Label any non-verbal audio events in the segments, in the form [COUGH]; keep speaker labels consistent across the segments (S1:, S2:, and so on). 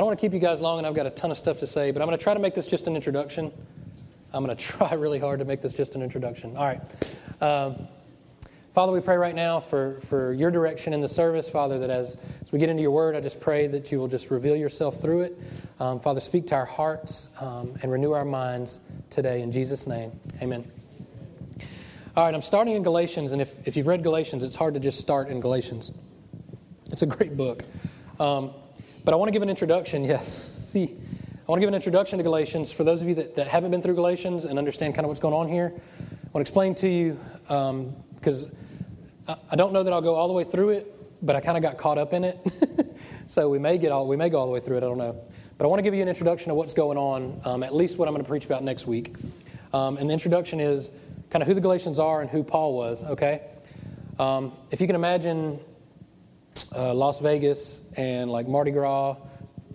S1: don't want to keep you guys long, and I've got a ton of stuff to say, but I'm going to try to make this just an introduction. I'm going [LAUGHS] to try really hard to make this just an introduction. All right. Um, Father, we pray right now for, for your direction in the service, Father, that as, as we get into your word, I just pray that you will just reveal yourself through it. Um, Father, speak to our hearts um, and renew our minds today. In Jesus' name, amen. All right, I'm starting in Galatians, and if, if you've read Galatians, it's hard to just start in Galatians. It's a great book. Um, but I want to give an introduction, yes. See, I want to give an introduction to Galatians. For those of you that, that haven't been through Galatians and understand kind of what's going on here, I want to explain to you, because um, I don't know that I'll go all the way through it, but I kind of got caught up in it. [LAUGHS] so we may get all we may go all the way through it. I don't know. But I want to give you an introduction of what's going on, um, at least what I'm going to preach about next week. Um, and the introduction is kind of who the Galatians are and who Paul was. Okay. Um, if you can imagine uh, Las Vegas and like Mardi Gras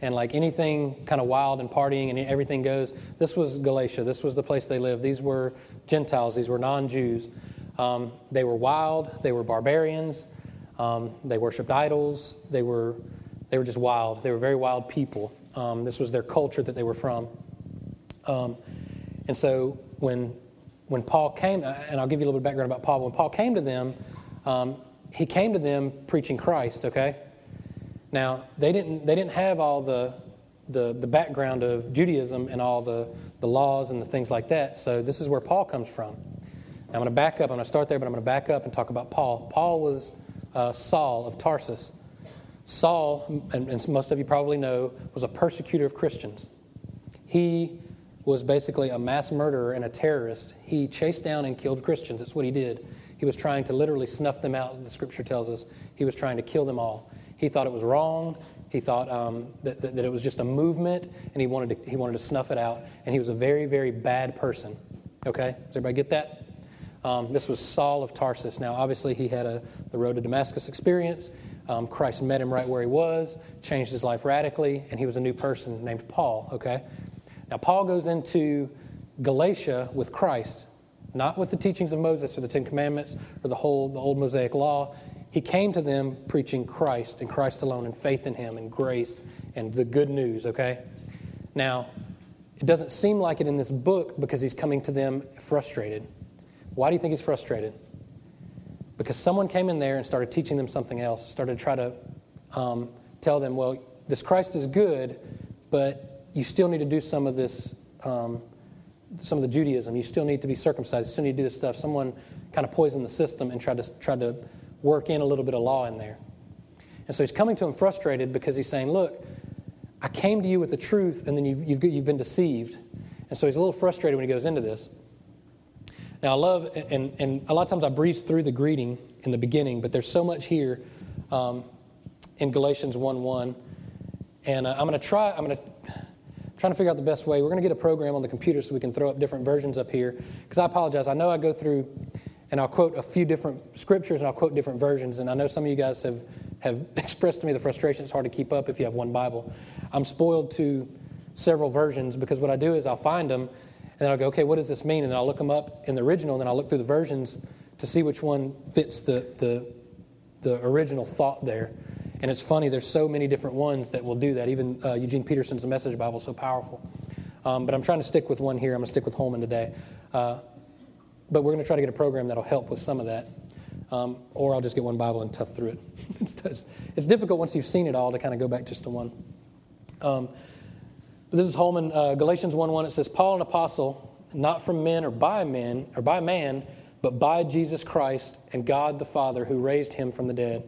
S1: and like anything kind of wild and partying and everything goes. This was Galatia. This was the place they lived. These were Gentiles. These were non-Jews. Um, they were wild, they were barbarians, um, they worshiped idols, they were, they were just wild. They were very wild people. Um, this was their culture that they were from. Um, and so when, when Paul came, uh, and I'll give you a little bit of background about Paul, when Paul came to them, um, he came to them preaching Christ, okay? Now, they didn't, they didn't have all the, the, the background of Judaism and all the, the laws and the things like that, so this is where Paul comes from. I'm going to back up. I'm going to start there, but I'm going to back up and talk about Paul. Paul was uh, Saul of Tarsus. Saul, and, and most of you probably know, was a persecutor of Christians. He was basically a mass murderer and a terrorist. He chased down and killed Christians. That's what he did. He was trying to literally snuff them out, the scripture tells us. He was trying to kill them all. He thought it was wrong. He thought um, that, that, that, it was just a movement, and he wanted, to, he wanted to snuff it out. And he was a very, very bad person. Okay? Does everybody get that? Um, this was Saul of Tarsus. Now, obviously, he had a, the road to Damascus experience. Um, Christ met him right where he was, changed his life radically, and he was a new person named Paul, okay? Now, Paul goes into Galatia with Christ, not with the teachings of Moses or the Ten Commandments or the whole the old Mosaic law. He came to them preaching Christ and Christ alone and faith in him and grace and the good news, okay? Now, it doesn't seem like it in this book because he's coming to them frustrated. Why do you think he's frustrated? Because someone came in there and started teaching them something else, started to try to um, tell them, well, this Christ is good, but you still need to do some of this, um, some of the Judaism. You still need to be circumcised. You still need to do this stuff. Someone kind of poisoned the system and tried to, tried to work in a little bit of law in there. And so he's coming to him frustrated because he's saying, look, I came to you with the truth, and then you've, you've, you've been deceived. And so he's a little frustrated when he goes into this. Now, I love, and, and a lot of times I breeze through the greeting in the beginning, but there's so much here um, in Galatians 1 1. And uh, I'm going to try, I'm going to trying to figure out the best way. We're going to get a program on the computer so we can throw up different versions up here. Because I apologize. I know I go through and I'll quote a few different scriptures and I'll quote different versions. And I know some of you guys have, have [LAUGHS] expressed to me the frustration. It's hard to keep up if you have one Bible. I'm spoiled to several versions because what I do is I'll find them and then I'll go, okay, what does this mean? And then I'll look them up in the original, and then I'll look through the versions to see which one fits the, the, the original thought there. And it's funny, there's so many different ones that will do that. Even uh, Eugene Peterson's Message Bible is so powerful. Um, but I'm trying to stick with one here. I'm going to stick with Holman today. Uh, but we're going to try to get a program that'll help with some of that. Um, or I'll just get one Bible and tough through it. [LAUGHS] it's, it's, difficult once you've seen it all to kind of go back just to one. Um, this is Holman, uh, Galatians 1 1. It says, Paul, an apostle, not from men or by men or by man, but by Jesus Christ and God the Father who raised him from the dead.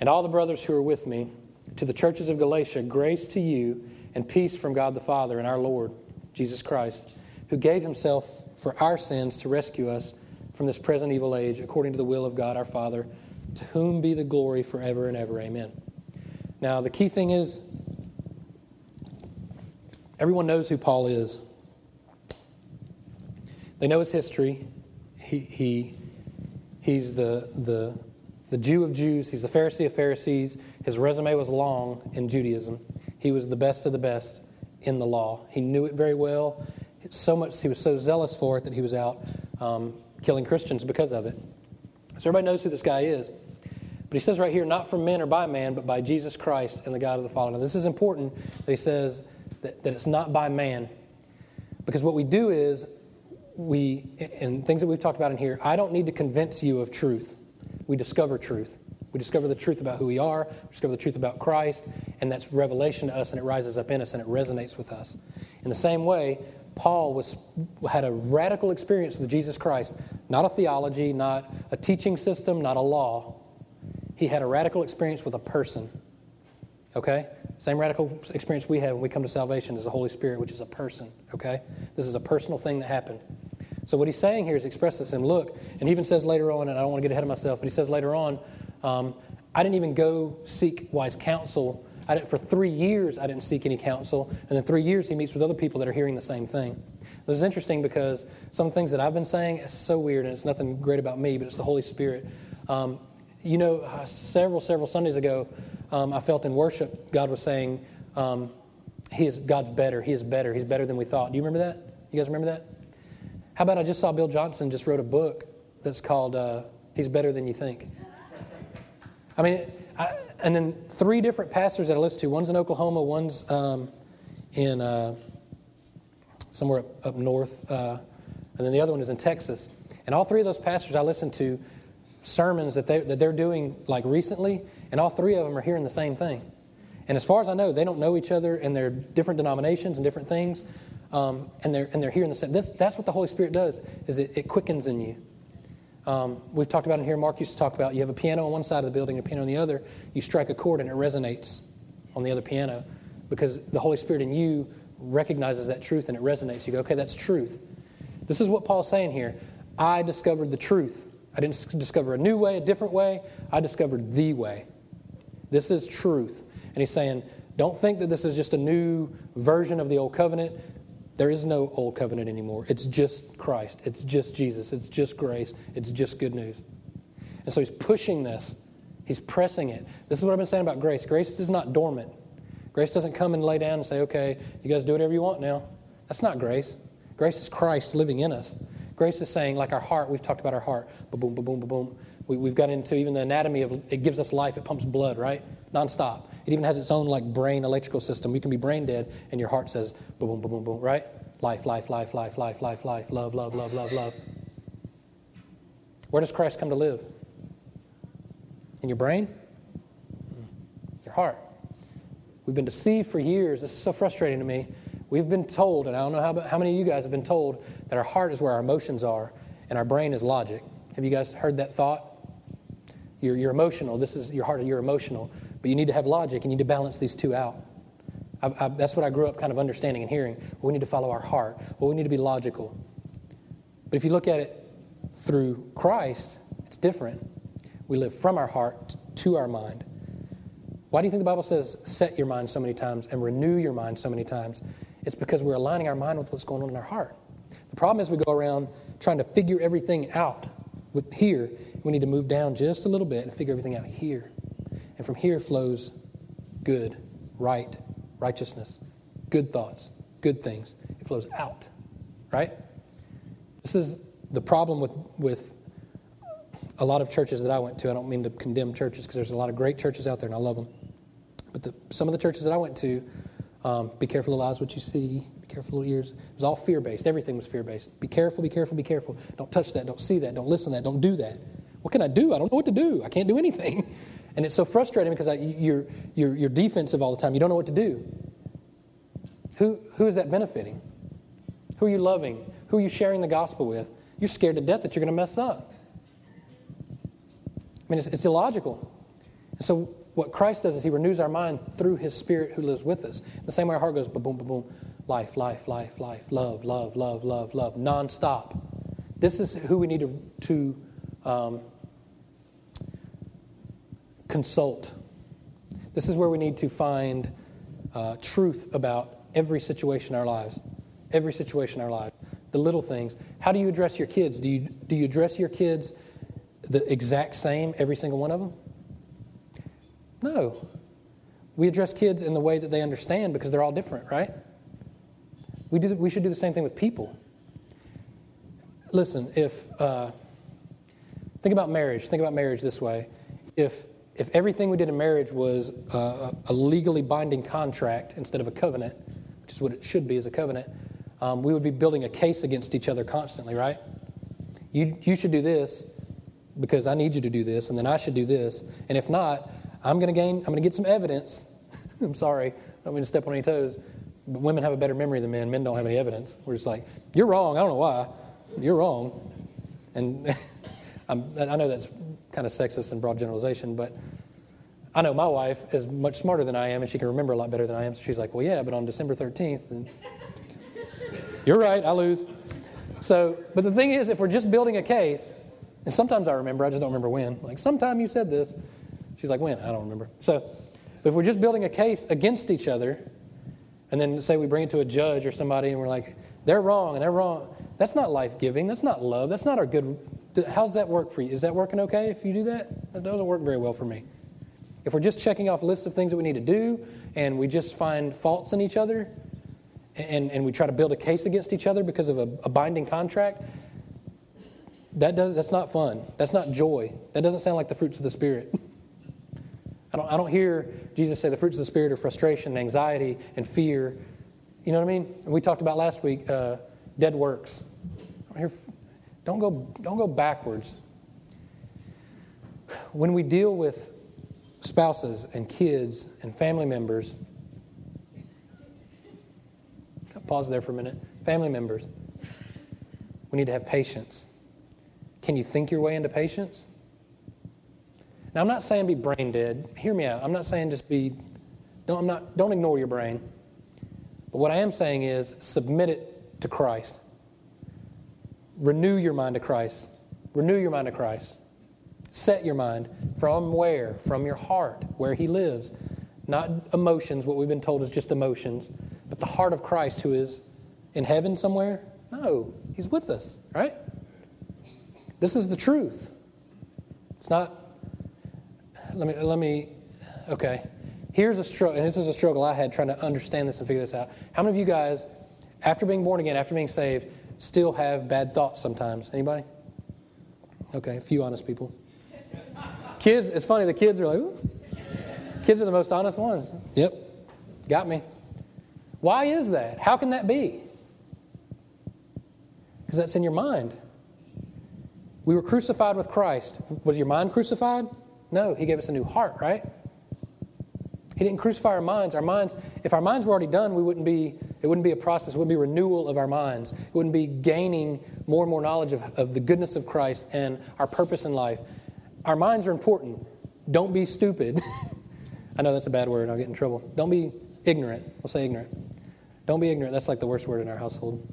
S1: And all the brothers who are with me, to the churches of Galatia, grace to you and peace from God the Father and our Lord Jesus Christ, who gave himself for our sins to rescue us from this present evil age, according to the will of God our Father, to whom be the glory forever and ever. Amen. Now, the key thing is Everyone knows who Paul is. They know his history. He, he, he's the, the, the Jew of Jews, he's the Pharisee of Pharisees. His resume was long in Judaism. He was the best of the best in the law. He knew it very well. So much he was so zealous for it that he was out um, killing Christians because of it. So everybody knows who this guy is. But he says right here, not from men or by man, but by Jesus Christ and the God of the Father. Now, this is important that he says that, that it's not by man. Because what we do is, we, and things that we've talked about in here, I don't need to convince you of truth. We discover truth. We discover the truth about who we are, we discover the truth about Christ, and that's revelation to us, and it rises up in us, and it resonates with us. In the same way, Paul was, had a radical experience with Jesus Christ, not a theology, not a teaching system, not a law. He had a radical experience with a person. Okay? Same radical experience we have when we come to salvation is the Holy Spirit, which is a person. Okay? This is a personal thing that happened. So what he's saying here is express this in look, and he even says later on, and I don't want to get ahead of myself, but he says later on, um, I didn't even go seek wise counsel. For three years, I didn't seek any counsel. And then three years, he meets with other people that are hearing the same thing. This is interesting because some things that I've been saying is so weird, and it's nothing great about me, but it's the Holy Spirit. Um, you know, uh, several, several Sundays ago, um, I felt in worship, God was saying, um, he is, God's better. He is better. He's better than we thought. Do you remember that? You guys remember that? How about I just saw Bill Johnson just wrote a book that's called uh, He's Better Than You Think. I mean, I, and then three different pastors that I listen to. One's in Oklahoma, one's um, in uh, somewhere up, up north, uh, and then the other one is in Texas. And all three of those pastors I listen to sermons that, they, that they're doing like recently, and all three of them are hearing the same thing. And as far as I know, they don't know each other, and they're different denominations and different things, um, and they're and they're hearing the same. This, that's what the Holy Spirit does: is it, it quickens in you. Um, we've talked about in here, Mark used to talk about you have a piano on one side of the building, a piano on the other. You strike a chord and it resonates on the other piano because the Holy Spirit in you recognizes that truth and it resonates. You go, okay, that's truth. This is what Paul's saying here. I discovered the truth. I didn't discover a new way, a different way. I discovered the way. This is truth. And he's saying, don't think that this is just a new version of the old covenant. There is no old covenant anymore. It's just Christ. It's just Jesus. It's just grace. It's just good news. And so he's pushing this. He's pressing it. This is what I've been saying about grace. Grace is not dormant. Grace doesn't come and lay down and say, okay, you guys do whatever you want now. That's not grace. Grace is Christ living in us. Grace is saying, like our heart, we've talked about our heart. Boom, boom, boom, boom, boom. We, have got into even the anatomy of it gives us life. It pumps blood, right? Nonstop. It even has its own like brain electrical system. You can be brain dead, and your heart says boom, boom, boom, boom, boom, right? Life, life, life, life, life, life, life, love, love, love, love, love. Where does Christ come to live? In your brain? Hmm. Your heart. We've been deceived for years. This is so frustrating to me. We've been told, and I don't know how, how many of you guys have been told, that our heart is where our emotions are and our brain is logic. Have you guys heard that thought? You're, you're emotional. This is your heart, you're emotional. But you need to have logic. and You need to balance these two out. I, I, that's what I grew up kind of understanding and hearing. Well, we need to follow our heart. Well, we need to be logical. But if you look at it through Christ, it's different. We live from our heart to our mind. Why do you think the Bible says set your mind so many times and renew your mind so many times? It's because we're aligning our mind with what's going on in our heart. The problem is we go around trying to figure everything out with here. We need to move down just a little bit and figure everything out here. And from here flows good, right, righteousness, good thoughts, good things. It flows out, right? This is the problem with, with a lot of churches that I went to. I don't mean to condemn churches because there's a lot of great churches out there and I love them. But the, some of the churches that I went to, um, be careful, little eyes, what you see. Be careful, little ears. It was all fear based. Everything was fear based. Be careful, be careful, be careful. Don't touch that. Don't see that. Don't listen to that. Don't do that. What can I do? I don't know what to do. I can't do anything. [LAUGHS] And it's so frustrating because I, you're, you're, you're defensive all the time. You don't know what to do. Who, who is that benefiting? Who are you loving? Who are you sharing the gospel with? You're scared to death that you're going to mess up. I mean, it's, it's illogical. And so, what Christ does is He renews our mind through His Spirit who lives with us. The same way our heart goes boom, boom, boom, boom. Life, life, life, life, love, love, love, love, love, nonstop. This is who we need to, to um, consult. This is where we need to find uh, truth about every situation in our lives. Every situation in our lives. The little things. How do you address your kids? Do you, do you address your kids the exact same, every single one of them? No. We address kids in the way that they understand because they're all different, right? We, do, we should do the same thing with people. Listen, if, uh, think about marriage, think about marriage this way. If if everything we did in marriage was uh, a legally binding contract instead of a covenant, which is what it should be as a covenant, um, we would be building a case against each other constantly, right? You, you should do this because I need you to do this, and then I should do this. And if not, I'm going to gain, I'm going to get some evidence. [LAUGHS] I'm sorry, I don't mean to step on any toes, but women have a better memory than men. Men don't have any evidence. We're just like, you're wrong. I don't know why. You're wrong. And [LAUGHS] i know that's kind of sexist and broad generalization, but I know my wife is much smarter than I am, and she can remember a lot better than I am. So she's like, well, yeah, but on December 13th, and you're right, I lose. So, but the thing is, if we're just building a case, and sometimes I remember, I just don't remember when. Like, sometime you said this. She's like, when? I don't remember. So, but if we're just building a case against each other, and then say we bring it to a judge or somebody, and we're like, they're wrong and they're wrong, that's not life giving. That's not love. That's not our good. How does that work for you? Is that working okay if you do that? That doesn't work very well for me. If we're just checking off lists of things that we need to do, and we just find faults in each other, and, and we try to build a case against each other because of a, a binding contract, that does, that's not fun. That's not joy. That doesn't sound like the fruits of the Spirit. I don't, I don't hear Jesus say the fruits of the Spirit are frustration, anxiety, and fear. You know what I mean? And we talked about last week uh, dead works. Don't go, don't go backwards. When we deal with spouses and kids and family members, I'll pause there for a minute. Family members, we need to have patience. Can you think your way into patience? Now, I'm not saying be brain dead. Hear me out. I'm not saying just be, don't, I'm not, don't ignore your brain. But what I am saying is submit it to Christ. Renew your mind to Christ. Renew your mind to Christ. Set your mind from where? From your heart, where He lives. Not emotions, what we've been told is just emotions, but the heart of Christ who is in heaven somewhere. No, He's with us, right? This is the truth. It's not, let me, let me, okay. Here's a struggle, and this is a struggle I had trying to understand this and figure this out. How many of you guys, after being born again, after being saved, still have bad thoughts sometimes? Anybody? Okay, a few honest people. Kids, it's funny, the kids are like, Ooh. kids are the most honest ones. Yep, got me. Why is that? How can that be? Because that's in your mind. We were crucified with Christ. Was your mind crucified? No, He gave us a new heart, right? He didn't crucify our minds. Our minds, if our minds were already done, we wouldn't be, it wouldn't be a process, it wouldn't be renewal of our minds. It wouldn't be gaining more and more knowledge of, of the goodness of Christ and our purpose in life. Our minds are important. Don't be stupid. [LAUGHS] I know that's a bad word, I'll get in trouble. Don't be ignorant. We'll say ignorant. Don't be ignorant. That's like the worst word in our household.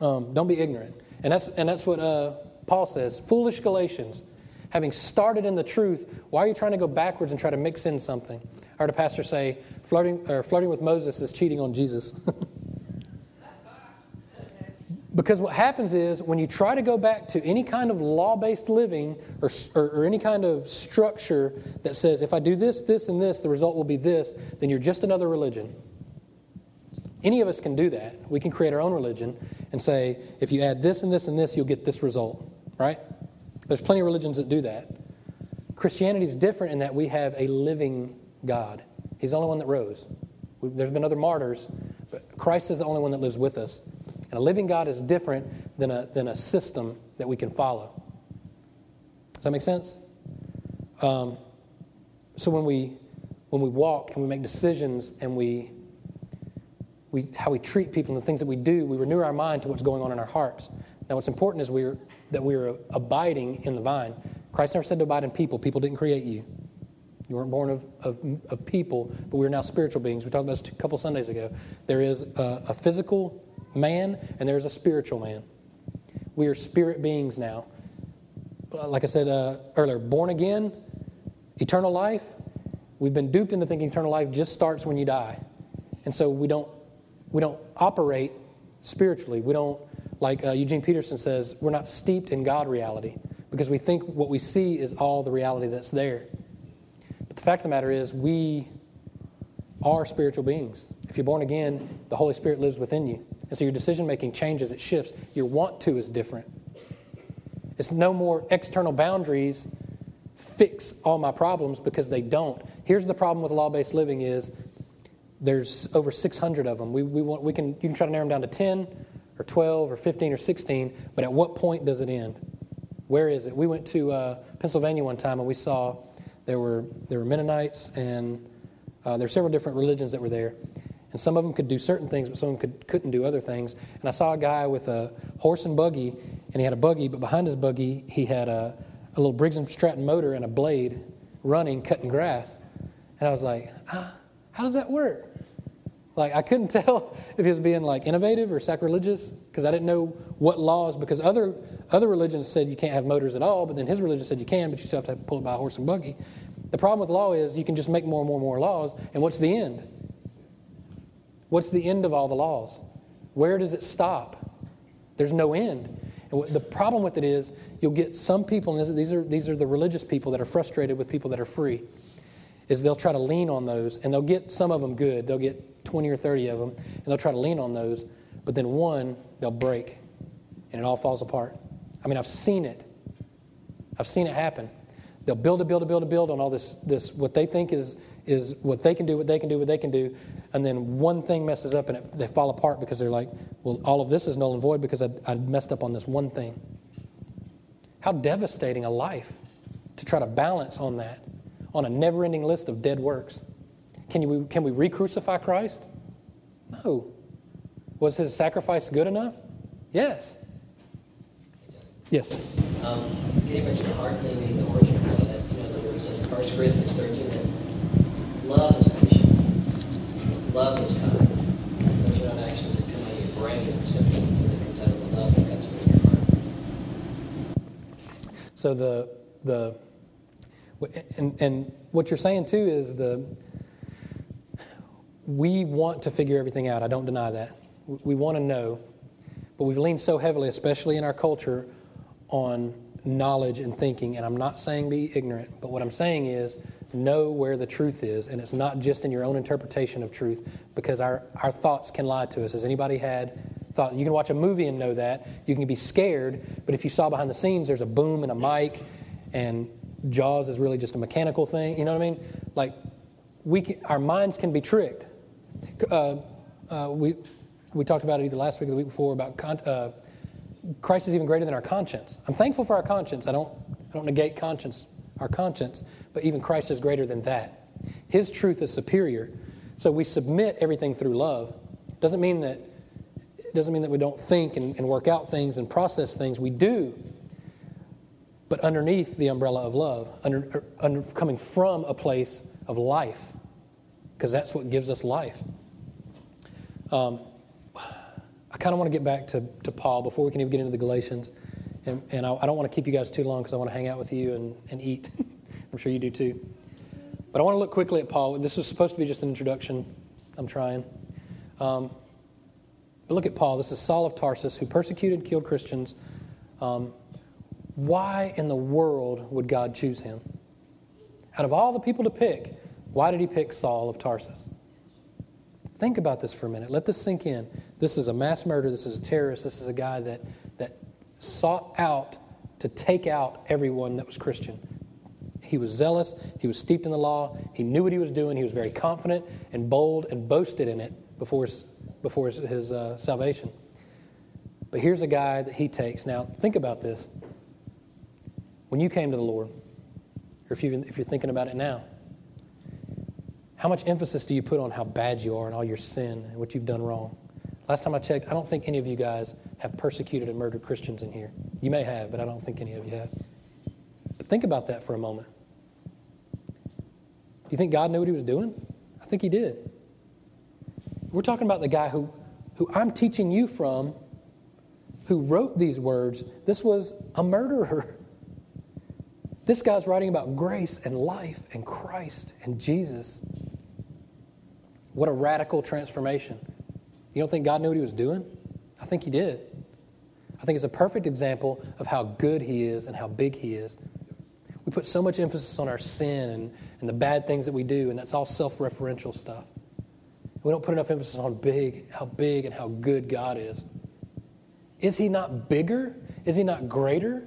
S1: Um, don't be ignorant. And that's, and that's what uh, Paul says Foolish Galatians, having started in the truth, why are you trying to go backwards and try to mix in something? I heard a pastor say, flirting, or flirting with Moses is cheating on Jesus. [LAUGHS] because what happens is when you try to go back to any kind of law based living or, or, or, any kind of structure that says, if I do this, this, and this, the result will be this, then you're just another religion. Any of us can do that. We can create our own religion and say, if you add this and this and this, you'll get this result, right? There's plenty of religions that do that. Christianity is different in that we have a living God. He's the only one that rose. There's been other martyrs, but Christ is the only one that lives with us. And a living God is different than a, than a system that we can follow. Does that make sense? Um, so when we when we walk and we make decisions and we we, how we treat people and the things that we do, we renew our mind to what's going on in our hearts. Now, what's important is we're, that we're abiding in the vine. Christ never said to abide in people. People didn't create you. You weren't born of, of, of people, but we're now spiritual beings. We talked about this a couple Sundays ago. There is a, a physical man and there is a spiritual man. We are spirit beings now. Like I said uh, earlier, born again, eternal life. We've been duped into thinking eternal life just starts when you die. And so we don't we don't operate spiritually. We don't, like uh, Eugene Peterson says, we're not steeped in God reality because we think what we see is all the reality that's there. The fact of the matter is, we are spiritual beings. If you're born again, the Holy Spirit lives within you. And so your decision making changes, it shifts. Your want to is different. It's no more external boundaries fix all my problems because they don't. Here's the problem with law-based living is there's over 600 of them. We, we, want, we can, you can try to narrow them down to 10 or 12 or 15 or 16, but at what point does it end? Where is it? We went to uh, Pennsylvania one time and we saw there were, there were Mennonites and uh, there were several different religions that were there. And some of them could do certain things, but some of them could, couldn't do other things. And I saw a guy with a horse and buggy, and he had a buggy, but behind his buggy, he had a, a little Briggs & Stratton motor and a blade running, cutting grass. And I was like, ah, how does that work? Like, I couldn't [LAUGHS] tell if he was being like innovative or sacrilegious because I didn't know what laws, because other, other religions said you can't have motors at all, but then his religion said you can, but you still have to pull it by a horse and buggy. The problem with law is you can just make more and more and more laws, and what's the end? What's the end of all the laws? Where does it stop? There's no end. And the problem with it is you'll get some people, and these are, these are the religious people that are frustrated with people that are free, is they'll try to lean on those, and they'll get some of them good. They'll get 20 or 30 of them, and they'll try to lean on those, but then one, they'll break, and it all falls apart. I mean, I've seen it. I've seen it happen. They'll build a build a build a build on all this, this what they think is, is what they can do, what they can do, what they can do. And then one thing messes up and it, they fall apart because they're like, well, all of this is null and void because I, I messed up on this one thing. How devastating a life to try to balance on that, on a never ending list of dead works. Can, you, can we re crucify Christ? No. Was his sacrifice good enough? Yes. Yes.
S2: Um, getting back to the heart thing, the origin of that, you know, the word says in 1 Corinthians 13 that love is patient, love is kind. Those are not actions that come out of your brain and symptoms, and they come out of the love that God's put in your heart.
S1: So the the and and what you're saying too is the we want to figure everything out. I don't deny that. We want to know, but we've leaned so heavily, especially in our culture, on knowledge and thinking. And I'm not saying be ignorant, but what I'm saying is know where the truth is. And it's not just in your own interpretation of truth, because our, our thoughts can lie to us. Has anybody had thought? You can watch a movie and know that. You can be scared, but if you saw behind the scenes, there's a boom and a mic, and Jaws is really just a mechanical thing. You know what I mean? Like, we can, our minds can be tricked. Uh, uh, we, we talked about it either last week or the week before about con- uh, Christ is even greater than our conscience. I'm thankful for our conscience. I don't, I don't negate conscience, our conscience, but even Christ is greater than that. His truth is superior. So we submit everything through love. Doesn't mean that it doesn't mean that we don't think and, and work out things and process things. We do. But underneath the umbrella of love, under, er, under, coming from a place of life, because that's what gives us life. Um, I kind of want to get back to, to Paul before we can even get into the Galatians. And, and I, I don't want to keep you guys too long because I want to hang out with you and, and eat. [LAUGHS] I'm sure you do too. But I want to look quickly at Paul. This is supposed to be just an introduction. I'm trying. Um, but look at Paul. This is Saul of Tarsus who persecuted, killed Christians. Um, why in the world would God choose him? Out of all the people to pick, why did he pick Saul of Tarsus? Think about this for a minute. Let this sink in. This is a mass murder. This is a terrorist. This is a guy that, that sought out to take out everyone that was Christian. He was zealous. He was steeped in the law. He knew what he was doing. He was very confident and bold and boasted in it before his, before his, his uh, salvation. But here's a guy that he takes. Now, think about this. When you came to the Lord, or if, you, if you're thinking about it now, how much emphasis do you put on how bad you are and all your sin and what you've done wrong? Last time I checked, I don't think any of you guys have persecuted and murdered Christians in here. You may have, but I don't think any of you have. But think about that for a moment. Do you think God knew what he was doing? I think he did. We're talking about the guy who, who I'm teaching you from, who wrote these words. This was a murderer. This guy's writing about grace and life and Christ and Jesus. What a radical transformation. You don't think God knew what he was doing? I think he did. I think it's a perfect example of how good he is and how big he is. We put so much emphasis on our sin and, and the bad things that we do, and that's all self referential stuff. We don't put enough emphasis on big, how big and how good God is. Is he not bigger? Is he not greater?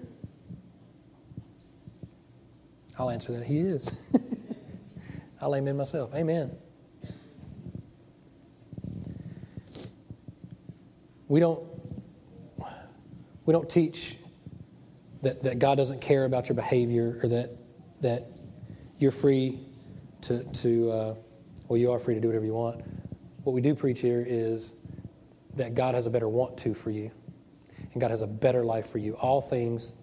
S1: I'll answer that. He is. [LAUGHS] I'll amen myself. Amen. We don't we don't teach that, that God doesn't care about your behavior or that that you're free to to uh, well you are free to do whatever you want. What we do preach here is that God has a better want to for you, and God has a better life for you. All things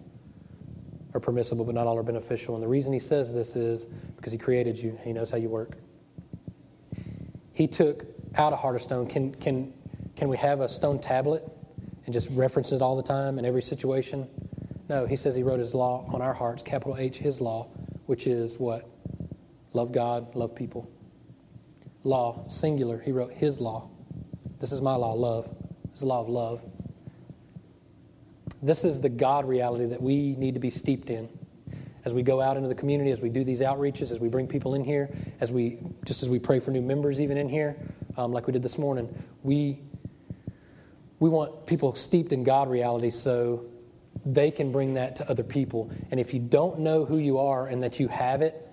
S1: are permissible, but not all are beneficial. And the reason He says this is because He created you. and He knows how you work. He took out a heart of stone. Can can can we have a stone tablet and just reference it all the time in every situation? No, He says He wrote His law on our hearts, capital H, His law, which is what love God, love people. Law, singular. He wrote His law. This is my law, love. This is the law of love. This is the God reality that we need to be steeped in as we go out into the community, as we do these outreaches, as we bring people in here, as we just as we pray for new members even in here, um, like we did this morning. We we want people steeped in God reality so they can bring that to other people. And if you don't know who you are and that you have it,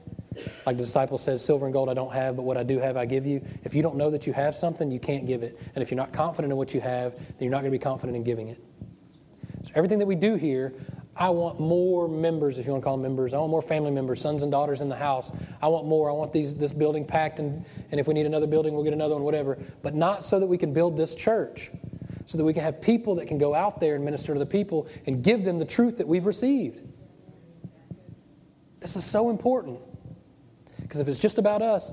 S1: like the disciple says, Silver and gold I don't have, but what I do have I give you. If you don't know that you have something, you can't give it. And if you're not confident in what you have, then you're not going to be confident in giving it. So everything that we do here, I want more members, if you want to call them members. I want more family members, sons and daughters in the house. I want more. I want these, this building packed, and, and if we need another building, we'll get another one, whatever. But not so that we can build this church, so that we can have people that can go out there and minister to the people and give them the truth that we've received. This is so important. Because if it's just about us,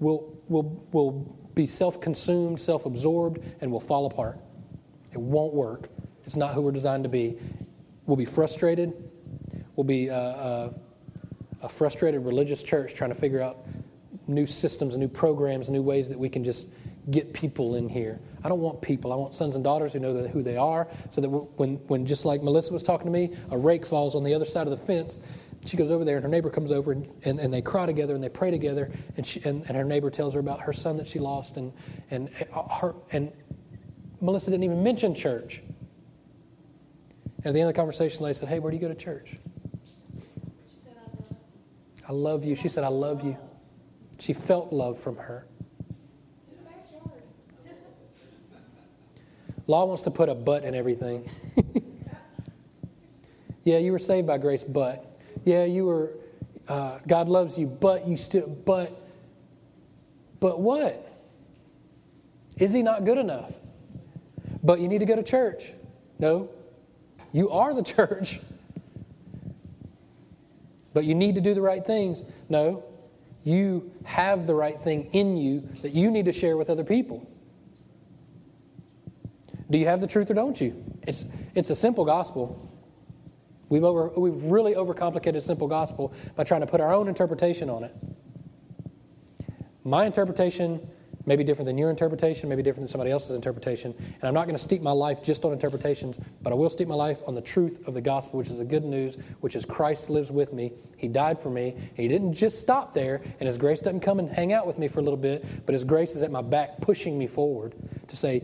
S1: we'll, we'll, we'll be self consumed, self absorbed, and we'll fall apart. It won't work. It's not who we're designed to be. We'll be frustrated. We'll be a, a, a frustrated religious church trying to figure out new systems, new programs, new ways that we can just get people in here. I don't want people. I want sons and daughters who know who they are, so that when, when just like Melissa was talking to me, a rake falls on the other side of the fence, she goes over there and her neighbor comes over and, and, and they cry together and they pray together and, she, and, and her neighbor tells her about her son that she lost and, and, uh, her, and melissa didn't even mention church and at the end of the conversation they said hey where do you go to church She said, I love you. She said, I love you. She felt love from her. Law wants to put a but in everything. [LAUGHS] yeah, you were saved by grace, but. Yeah, you were, uh, God loves you, but you still, but, but what? Is he not good enough? But you need to go to church. No, you are the [LAUGHS] church. But you need to do the right things. No, you have the right thing in you that you need to share with other people. Do you have the truth or don't you? It's, it's a simple gospel. We've, over, we've really overcomplicated simple gospel by trying to put our own interpretation on it. My interpretation may be different than your interpretation, may be different than somebody else's interpretation. And I'm not going to steep my life just on interpretations, but I will steep my life on the truth of the gospel, which is the good news, which is Christ lives with me. He died for me. And he didn't just stop there, and His grace doesn't come and hang out with me for a little bit, but His grace is at my back, pushing me forward to say,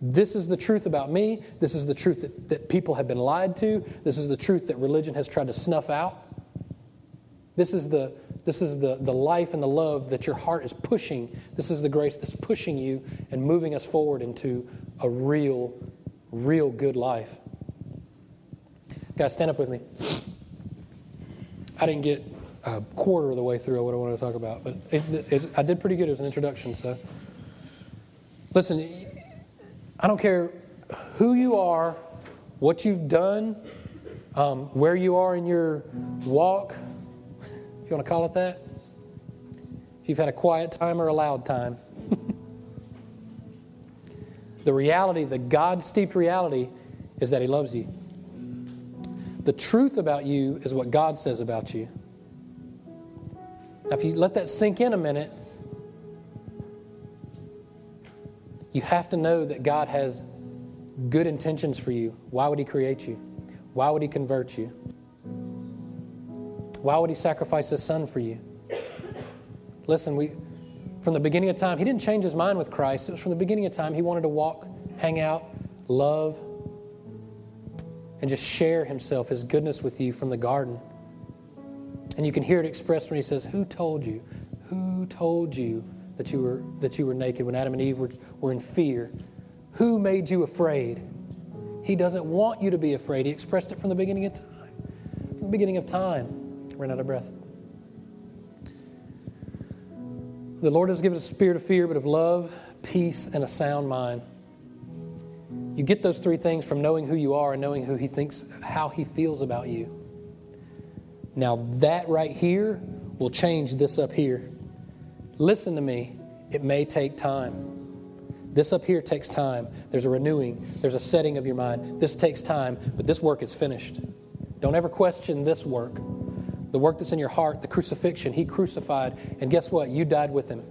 S1: this is the truth about me. This is the truth that, that people have been lied to. This is the truth that religion has tried to snuff out. This is the, this is the, the life and the love that your heart is pushing. This is the grace that's pushing you and moving us forward into a real, real good life. Guys, stand up with me. I didn't get a quarter of the way through what I wanted to talk about, but it, I did pretty good as an introduction. So, listen, I don't care who you are, what you've done, um, where you are in your walk, [LAUGHS] if you want to call it that. If you've had a quiet time or a loud time. [LAUGHS] the reality, the God steeped reality, is that He loves you. The truth about you is what God says about you. Now, if you let that sink in a minute, You have to know that God has good intentions for you. Why would He create you? Why would He convert you? Why would He sacrifice His Son for you? Listen, we, from the beginning of time, He didn't change His mind with Christ. It was from the beginning of time He wanted to walk, hang out, love, and just share Himself, His goodness with you from the garden. And you can hear it expressed when he says, Who told you? Who told you that you were, that you were naked when Adam and Eve were, were in fear? Who made you afraid? He doesn't want you to be afraid. He expressed it from the beginning of time. From the beginning of time. Ran out of breath. The Lord has given us a spirit of fear, but of love, peace, and a sound mind. You get those three things from knowing who you are and knowing who He thinks, how He feels about you. Now, that right here will change this up here. Listen to me, it may take time. This up here takes time. There's a renewing, there's a setting of your mind. This takes time, but this work is finished. Don't ever question this work. The work that's in your heart, the crucifixion, He crucified, and guess what? You died with Him.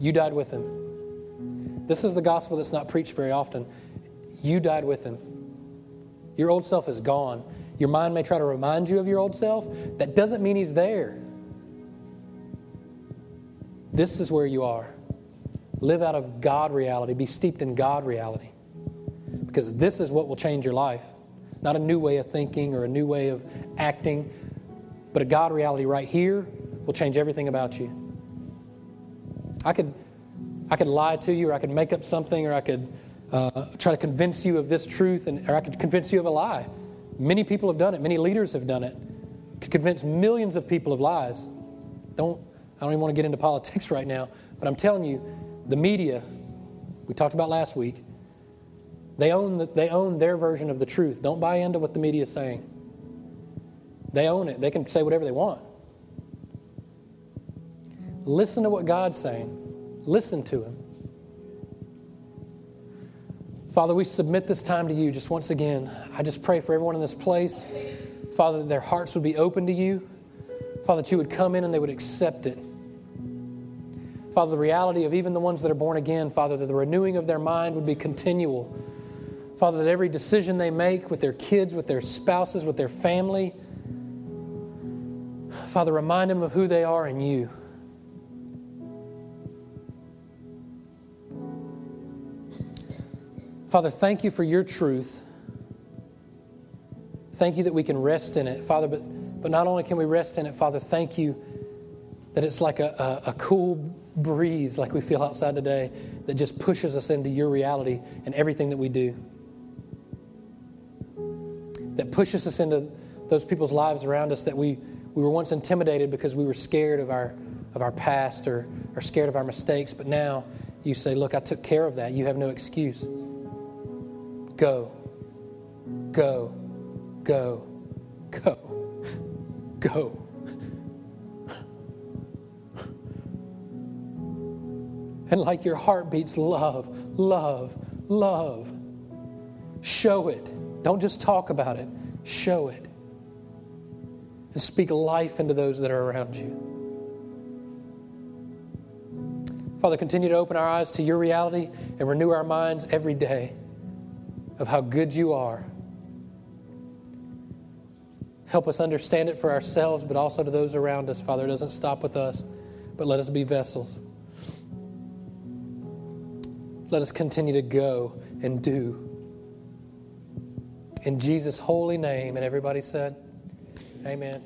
S1: You died with Him. This is the gospel that's not preached very often. You died with Him. Your old self is gone. Your mind may try to remind you of your old self. That doesn't mean He's there. This is where you are. Live out of God reality, be steeped in God reality. Because this is what will change your life. Not a new way of thinking or a new way of acting, but a God reality right here will change everything about you. I could, I could lie to you, or I could make up something, or I could uh, try to convince you of this truth, and, or I could convince you of a lie. Many people have done it, many leaders have done it. Could convince millions of people of lies. Don't, I don't even want to get into politics right now, but I'm telling you, the media, we talked about last week, they own, the, they own their version of the truth. Don't buy into what the media is saying. They own it. They can say whatever they want. Listen to what God's saying. Listen to Him. Father, we submit this time to you just once again. I just pray for everyone in this place, Father, that their hearts would be open to you. Father, that you would come in and they would accept it. Father, the reality of even the ones that are born again, Father, that the renewing of their mind would be continual. Father, that every decision they make with their kids, with their spouses, with their family, Father, remind them of who they are in you. Father, thank you for your truth. Thank you that we can rest in it, Father, but, but not only can we rest in it, Father, thank you that it's like a, a, a cool breeze, like we feel outside today, that just pushes us into your reality and everything that we do. That pushes us into those people's lives around us that we, we were once intimidated because we were scared of our, of our past or, or scared of our mistakes, but now you say, Look, I took care of that. You have no excuse. Go, go, go, go, [LAUGHS] go. And like your heart beats love, love, love. Show it. Don't just talk about it, show it. And speak life into those that are around you. Father, continue to open our eyes to your reality and renew our minds every day of how good you are. Help us understand it for ourselves, but also to those around us. Father, it doesn't stop with us, but let us be vessels. Let us continue to go and do. In Jesus' holy name. And everybody said, Amen.